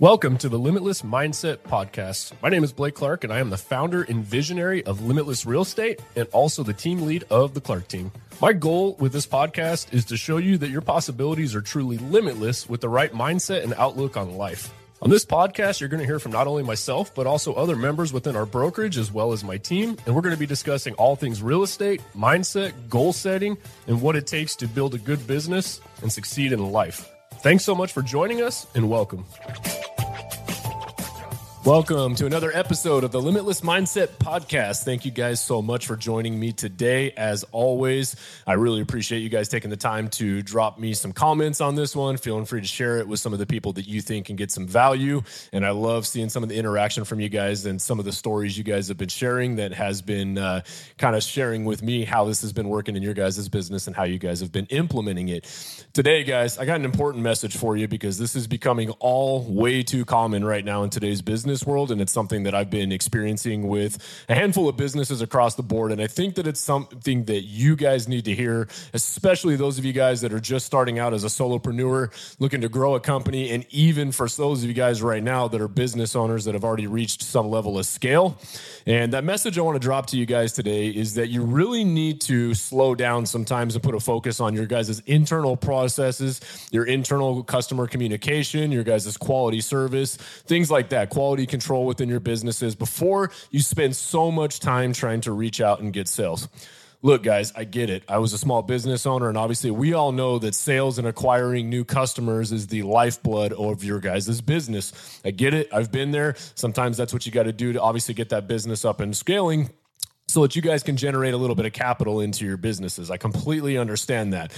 Welcome to the Limitless Mindset Podcast. My name is Blake Clark, and I am the founder and visionary of Limitless Real Estate and also the team lead of the Clark team. My goal with this podcast is to show you that your possibilities are truly limitless with the right mindset and outlook on life. On this podcast, you're going to hear from not only myself, but also other members within our brokerage as well as my team. And we're going to be discussing all things real estate, mindset, goal setting, and what it takes to build a good business and succeed in life. Thanks so much for joining us and welcome. Welcome to another episode of the Limitless Mindset Podcast. Thank you guys so much for joining me today. As always, I really appreciate you guys taking the time to drop me some comments on this one. Feeling free to share it with some of the people that you think can get some value. And I love seeing some of the interaction from you guys and some of the stories you guys have been sharing that has been uh, kind of sharing with me how this has been working in your guys' business and how you guys have been implementing it. Today, guys, I got an important message for you because this is becoming all way too common right now in today's business business world, and it's something that I've been experiencing with a handful of businesses across the board. And I think that it's something that you guys need to hear, especially those of you guys that are just starting out as a solopreneur, looking to grow a company, and even for those of you guys right now that are business owners that have already reached some level of scale. And that message I want to drop to you guys today is that you really need to slow down sometimes and put a focus on your guys' internal processes, your internal customer communication, your guys' quality service, things like that, quality quality control within your businesses before you spend so much time trying to reach out and get sales. Look, guys, I get it. I was a small business owner, and obviously, we all know that sales and acquiring new customers is the lifeblood of your guys' business. I get it. I've been there. Sometimes that's what you got to do to obviously get that business up and scaling so that you guys can generate a little bit of capital into your businesses. I completely understand that.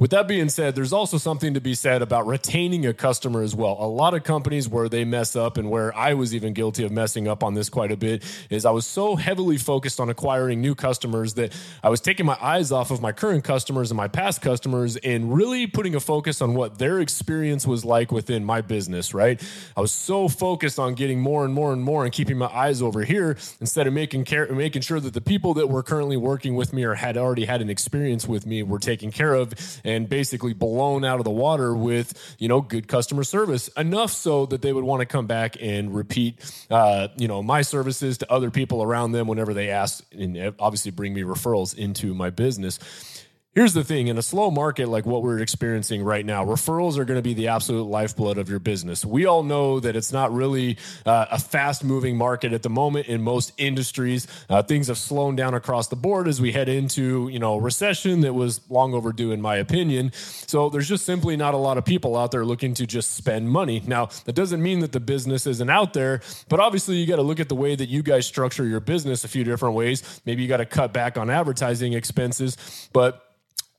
With that being said, there's also something to be said about retaining a customer as well. A lot of companies where they mess up and where I was even guilty of messing up on this quite a bit is I was so heavily focused on acquiring new customers that I was taking my eyes off of my current customers and my past customers and really putting a focus on what their experience was like within my business, right? I was so focused on getting more and more and more and keeping my eyes over here instead of making care making sure that the people that were currently working with me or had already had an experience with me were taken care of and basically blown out of the water with you know good customer service. Enough so that they would want to come back and repeat uh, you know my services to other people around them whenever they asked and obviously bring me referrals into my business Here's the thing in a slow market like what we're experiencing right now, referrals are going to be the absolute lifeblood of your business. We all know that it's not really uh, a fast moving market at the moment in most industries. Uh, things have slowed down across the board as we head into, you know, recession that was long overdue in my opinion. So there's just simply not a lot of people out there looking to just spend money. Now, that doesn't mean that the business isn't out there, but obviously you got to look at the way that you guys structure your business a few different ways. Maybe you got to cut back on advertising expenses, but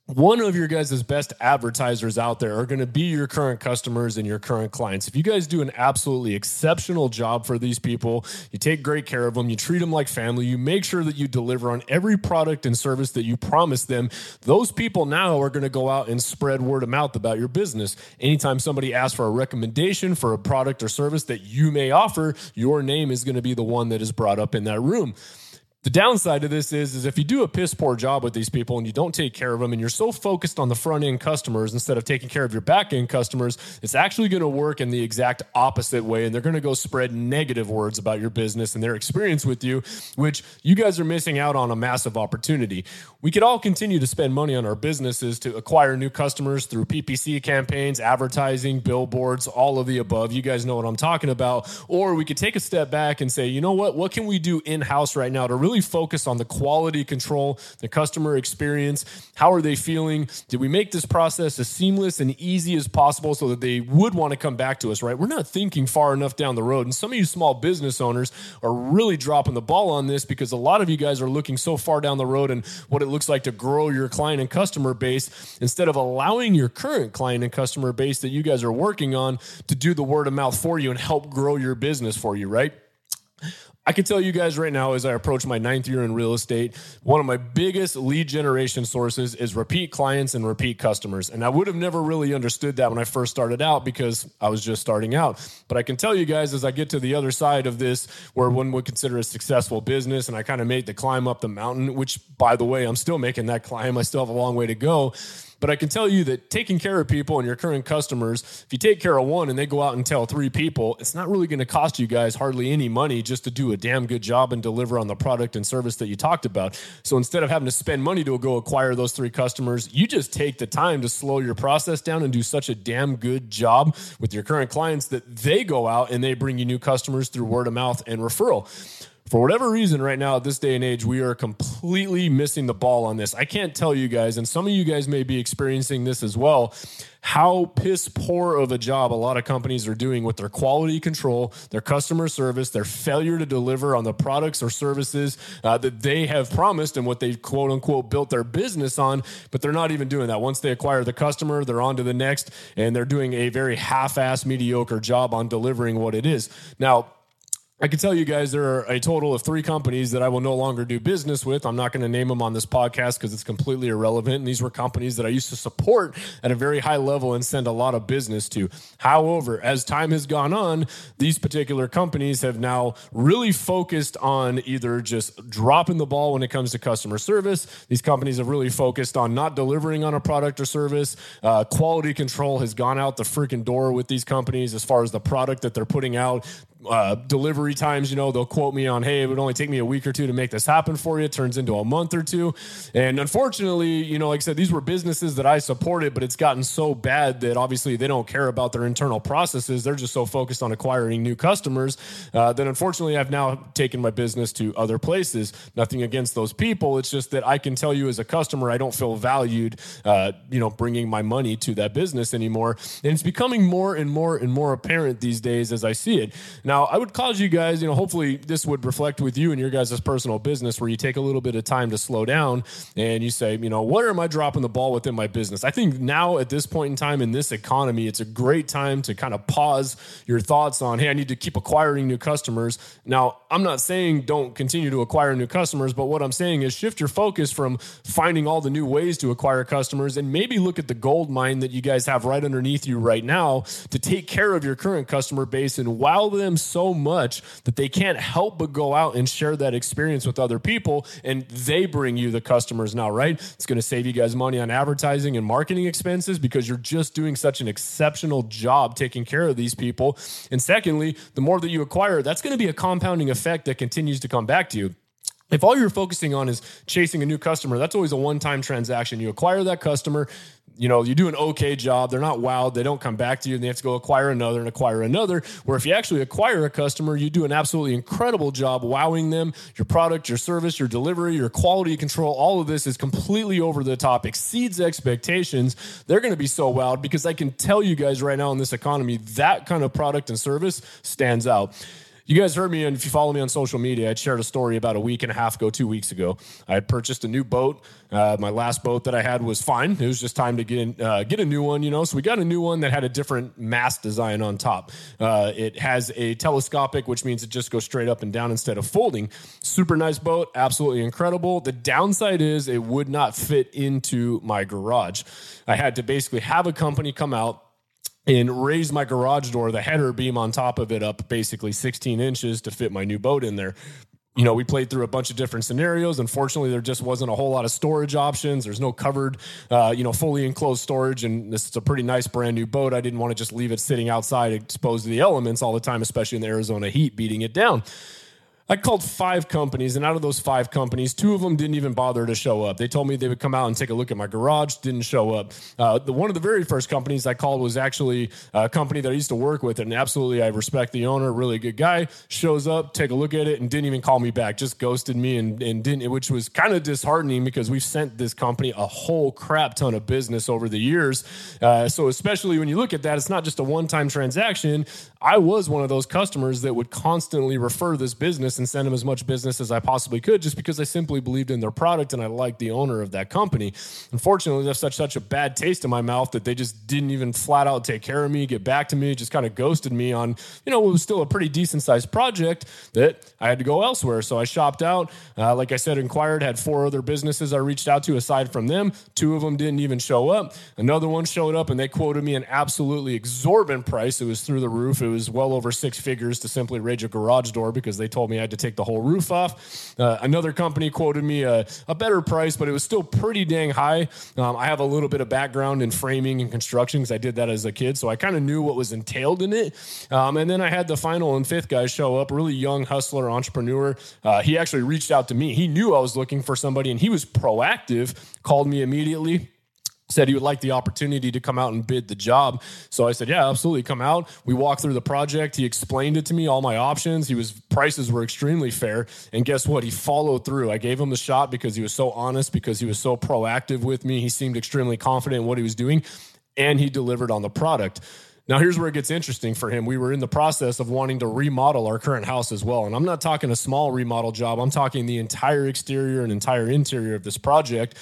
one of your guys' best advertisers out there are going to be your current customers and your current clients. If you guys do an absolutely exceptional job for these people, you take great care of them, you treat them like family, you make sure that you deliver on every product and service that you promise them, those people now are going to go out and spread word of mouth about your business. Anytime somebody asks for a recommendation for a product or service that you may offer, your name is going to be the one that is brought up in that room. The downside of this is, is if you do a piss poor job with these people and you don't take care of them and you're so focused on the front end customers instead of taking care of your back end customers, it's actually going to work in the exact opposite way. And they're going to go spread negative words about your business and their experience with you, which you guys are missing out on a massive opportunity. We could all continue to spend money on our businesses to acquire new customers through PPC campaigns, advertising, billboards, all of the above. You guys know what I'm talking about. Or we could take a step back and say, you know what? What can we do in house right now to really really focus on the quality control, the customer experience. How are they feeling? Did we make this process as seamless and easy as possible so that they would want to come back to us, right? We're not thinking far enough down the road. And some of you small business owners are really dropping the ball on this because a lot of you guys are looking so far down the road and what it looks like to grow your client and customer base instead of allowing your current client and customer base that you guys are working on to do the word of mouth for you and help grow your business for you, right? I can tell you guys right now, as I approach my ninth year in real estate, one of my biggest lead generation sources is repeat clients and repeat customers. And I would have never really understood that when I first started out because I was just starting out. But I can tell you guys, as I get to the other side of this, where one would consider a successful business, and I kind of made the climb up the mountain, which, by the way, I'm still making that climb. I still have a long way to go But I can tell you that taking care of people and your current customers, if you take care of one and they go out and tell three people, it's not really going to cost you guys hardly any money just to do a damn good job and deliver on the product and service that you talked about. So instead of having to spend money to go acquire those three customers, you just take the time to slow your process down and do such a damn good job with your current clients that they go out and they bring you new customers through word of mouth and referral for whatever reason, right now at this day and age, we are completely missing the ball on this. I can't tell you guys, and some of you guys may be experiencing this as well, how piss poor of a job a lot of companies are doing with their quality control, their customer service, their failure to deliver on the products or services uh, that they have promised and what they quote unquote built their business on, but they're not even doing that. Once they acquire the customer, they're on to the next, and they're doing a very half ass mediocre job on delivering what it is. Now, I can tell you guys there are a total of three companies that I will no longer do business with. I'm not going to name them on this podcast because it's completely irrelevant. And these were companies that I used to support at a very high level and send a lot of business to. However, as time has gone on, these particular companies have now really focused on either just dropping the ball when it comes to customer service. These companies have really focused on not delivering on a product or service. Uh, quality control has gone out the freaking door with these companies as far as the product that they're putting out uh, delivery times, you know, they'll quote me on, hey, it would only take me a week or two to make this happen for you. It turns into a month or two. And unfortunately, you know, like I said, these were businesses that I supported, but it's gotten so bad that obviously they don't care about their internal processes. They're just so focused on acquiring new customers uh, that unfortunately I've now taken my business to other places. Nothing against those people. It's just that I can tell you as a customer, I don't feel valued, uh, you know, bringing my money to that business anymore. And it's becoming more and more and more apparent these days as I see it. I would cause you guys, you know, hopefully this would reflect with you and your guys' personal business where you take a little bit of time to slow down and you say, you know, where am I dropping the ball within my business? I think now at this point in time in this economy, it's a great time to kind of pause your thoughts on, hey, I need to keep acquiring new customers. Now, I'm not saying don't continue to acquire new customers, but what I'm saying is shift your focus from finding all the new ways to acquire customers and maybe look at the gold mine that you guys have right underneath you right now to take care of your current customer base and wow them so much that they can't help but go out and share that experience with other people and they bring you the customers now, right? It's going to save you guys money on advertising and marketing expenses because you're just doing such an exceptional job taking care of these people. And secondly, the more that you acquire, that's going to be a compounding effect that continues to come back to you if all you're focusing on is chasing a new customer, that's always a one time transaction. You acquire that customer, you know, you do an okay job. They're not wild. They don't come back to you and they have to go acquire another and acquire another. Where if you actually acquire a customer, you do an absolutely incredible job wowing them. Your product, your service, your delivery, your quality control, all of this is completely over the top, exceeds expectations. They're going to be so wowed because I can tell you guys right now in this economy, that kind of product and service stands out. You guys heard me, and if you follow me on social media, I shared a story about a week and a half ago, two weeks ago. I had purchased a new boat. Uh, my last boat that I had was fine. It was just time to get in, uh, get a new one, you know. So we got a new one that had a different mast design on top. Uh, it has a telescopic, which means it just goes straight up and down instead of folding. Super nice boat, absolutely incredible. The downside is it would not fit into my garage. I had to basically have a company come out and raised my garage door, the header beam on top of it up basically 16 inches to fit my new boat in there. You know, we played through a bunch of different scenarios. Unfortunately, there just wasn't a whole lot of storage options. There's no covered, uh, you know, fully enclosed storage. And this is a pretty nice brand new boat. I didn't want to just leave it sitting outside exposed to the elements all the time, especially in the Arizona heat beating it down. I called five companies, and out of those five companies, two of them didn't even bother to show up. They told me they would come out and take a look at my garage, didn't show up. Uh, the, one of the very first companies I called was actually a company that I used to work with, and absolutely I respect the owner, really good guy. Shows up, take a look at it, and didn't even call me back. Just ghosted me, and, and didn't, which was kind of disheartening because we've sent this company a whole crap ton of business over the years. Uh, so especially when you look at that, it's not just a one-time transaction. I was one of those customers that would constantly refer this business and send them as much business as I possibly could just because I simply believed in their product and I liked the owner of that company. Unfortunately, there's such such a bad taste in my mouth that they just didn't even flat out take care of me, get back to me, just kind of ghosted me on, you know, it was still a pretty decent sized project that I had to go elsewhere. So I shopped out. Uh, like I said, inquired, had four other businesses I reached out to aside from them. Two of them didn't even show up. Another one showed up and they quoted me an absolutely exorbitant price. It was through the roof. It was well over six figures to simply raise a garage door because they told me I had to take the whole roof off. Uh, another company quoted me a, a, better price, but it was still pretty dang high. Um, I have a little bit of background in framing and construction because I did that as a kid, so I kind of knew what was entailed in it. Um, and then I had the final and fifth guy show up, really young hustler, entrepreneur. Uh, he actually reached out to me. He knew I was looking for somebody, and he was proactive. Called me immediately said he would like the opportunity to come out and bid the job. So I said, "Yeah, absolutely, come out." We walked through the project. He explained it to me, all my options. He was prices were extremely fair, and guess what? He followed through. I gave him the shot because he was so honest, because he was so proactive with me. He seemed extremely confident in what he was doing, and he delivered on the product. Now, here's where it gets interesting for him. We were in the process of wanting to remodel our current house as well. And I'm not talking a small remodel job, I'm talking the entire exterior and entire interior of this project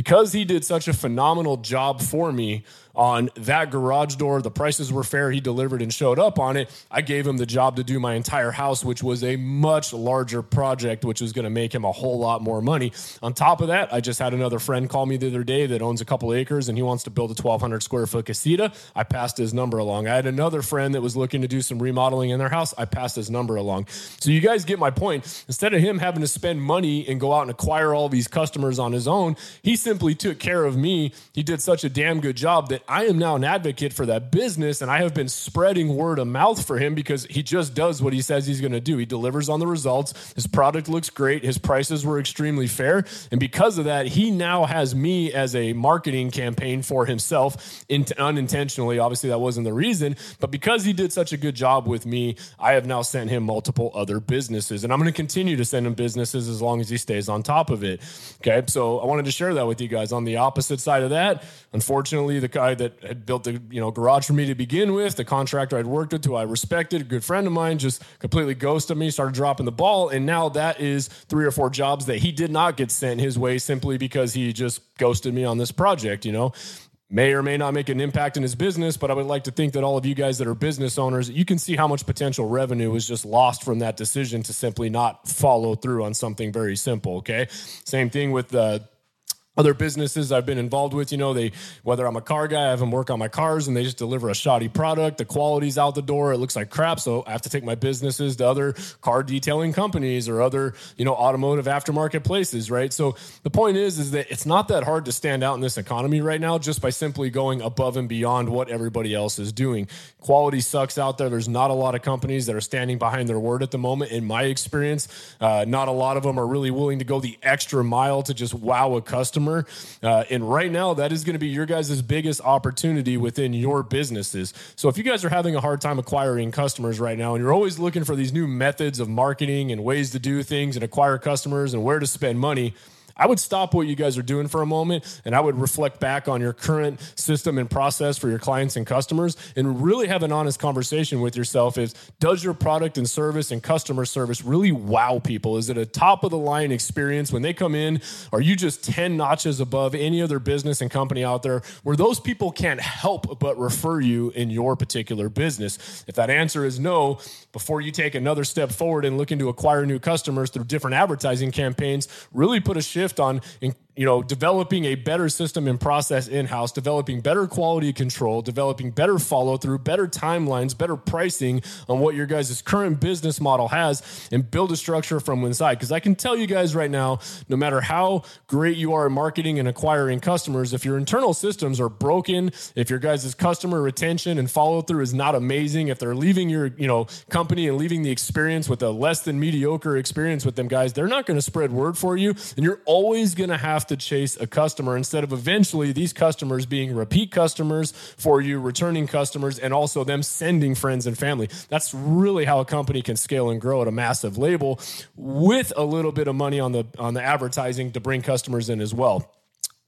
because he did such a phenomenal job for me on that garage door. The prices were fair. He delivered and showed up on it. I gave him the job to do my entire house, which was a much larger project, which was going to make him a whole lot more money. On top of that, I just had another friend call me the other day that owns a couple acres and he wants to build a 1,200 square foot casita. I passed his number along. I had another friend that was looking to do some remodeling in their house. I passed his number along. So you guys get my point. Instead of him having to spend money and go out and acquire all these customers on his own, he simply took care of me. He did such a damn good job that I am now an advocate for that business, and I have been spreading word of mouth for him because he just does what he says he's going to do. He delivers on the results. His product looks great. His prices were extremely fair, and because of that, he now has me as a marketing campaign for himself unintentionally. Obviously, that wasn't the reason, but because he did such a good job with me, I have now sent him multiple other businesses, and I'm going to continue to send him businesses as long as he stays on top of it. Okay, so I wanted to share that with you guys. On the opposite side of that, unfortunately, the guy that had built the you know garage for me to begin with. The contractor I'd worked with, who I respected, a good friend of mine, just completely ghosted me, started dropping the ball, and now that is three or four jobs that he did not get sent his way simply because he just ghosted me on this project. You know, may or may not make an impact in his business, but I would like to think that all of you guys that are business owners, you can see how much potential revenue was just lost from that decision to simply not follow through on something very simple. Okay. Same thing with the uh, other businesses I've been involved with, you know, they whether I'm a car guy, I have them work on my cars and they just deliver a shoddy product. The quality's out the door, it looks like crap. So I have to take my businesses to other car detailing companies or other, you know, automotive aftermarket places, right? So the point is, is that it's not that hard to stand out in this economy right now just by simply going above and beyond what everybody else is doing. Quality sucks out there. There's not a lot of companies that are standing behind their word at the moment. In my experience, uh, not a lot of them are really willing to go the extra mile to just wow a customer Uh, and right now, that is going to be your guys' biggest opportunity within your businesses. So if you guys are having a hard time acquiring customers right now and you're always looking for these new methods of marketing and ways to do things and acquire customers and where to spend money, I would stop what you guys are doing for a moment and I would reflect back on your current system and process for your clients and customers and really have an honest conversation with yourself is does your product and service and customer service really wow people? Is it a top of the line experience when they come in? Are you just 10 notches above any other business and company out there where those people can't help but refer you in your particular business? If that answer is no, before you take another step forward and looking to acquire new customers through different advertising campaigns, really put a shift shift on you know, developing a better system and process in house, developing better quality control, developing better follow through, better timelines, better pricing on what your guys' current business model has, and build a structure from inside. Because I can tell you guys right now, no matter how great you are in marketing and acquiring customers, if your internal systems are broken, if your guys' customer retention and follow through is not amazing, if they're leaving your you know company and leaving the experience with a less than mediocre experience with them guys, they're not going to spread word for you, and you're always going to have to chase a customer instead of eventually these customers being repeat customers for you, returning customers, and also them sending friends and family. That's really how a company can scale and grow at a massive label with a little bit of money on the on the advertising to bring customers in as well.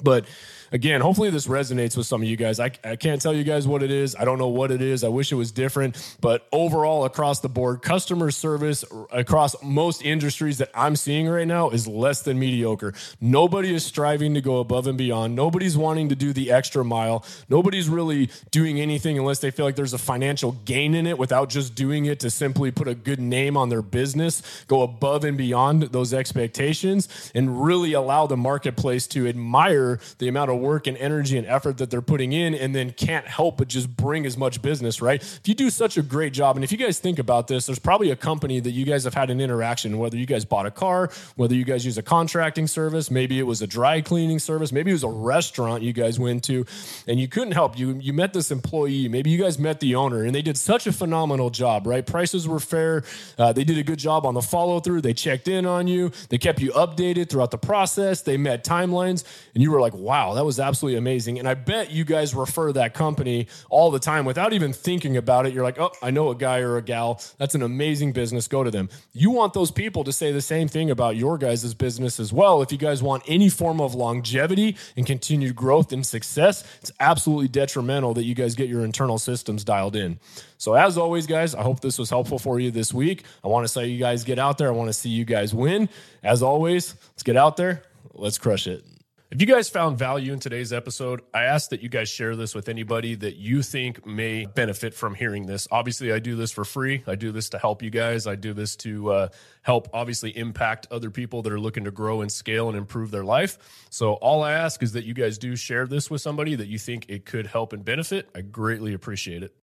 But again, hopefully this resonates with some of you guys. I, I can't tell you guys what it is. I don't know what it is. I wish it was different. But overall, across the board, customer service across most industries that I'm seeing right now is less than mediocre. Nobody is striving to go above and beyond. Nobody's wanting to do the extra mile. Nobody's really doing anything unless they feel like there's a financial gain in it without just doing it to simply put a good name on their business, go above and beyond those expectations, and really allow the marketplace to admire the amount of work and energy and effort that they're putting in and then can't help but just bring as much business, right? If you do such a great job, and if you guys think about this, there's probably a company that you guys have had an interaction, whether you guys bought a car, whether you guys use a contracting service, maybe it was a dry cleaning service, maybe it was a restaurant you guys went to, and you couldn't help. You you met this employee, maybe you guys met the owner, and they did such a phenomenal job, right? Prices were fair. Uh, they did a good job on the follow through. They checked in on you. They kept you updated throughout the process. They met timelines, and you were like, wow, that was absolutely amazing. And I bet you guys refer that company all the time without even thinking about it. You're like, oh, I know a guy or a gal. That's an amazing business. Go to them. You want those people to say the same thing about your guys' business as well. If you guys want any form of longevity and continued growth and success, it's absolutely detrimental that you guys get your internal systems dialed in. So, as always, guys, I hope this was helpful for you this week. I want to say you guys get out there. I want to see you guys win. As always, let's get out there. Let's crush it. If you guys found value in today's episode, I ask that you guys share this with anybody that you think may benefit from hearing this. Obviously, I do this for free. I do this to help you guys. I do this to uh, help, obviously, impact other people that are looking to grow and scale and improve their life. So, all I ask is that you guys do share this with somebody that you think it could help and benefit. I greatly appreciate it.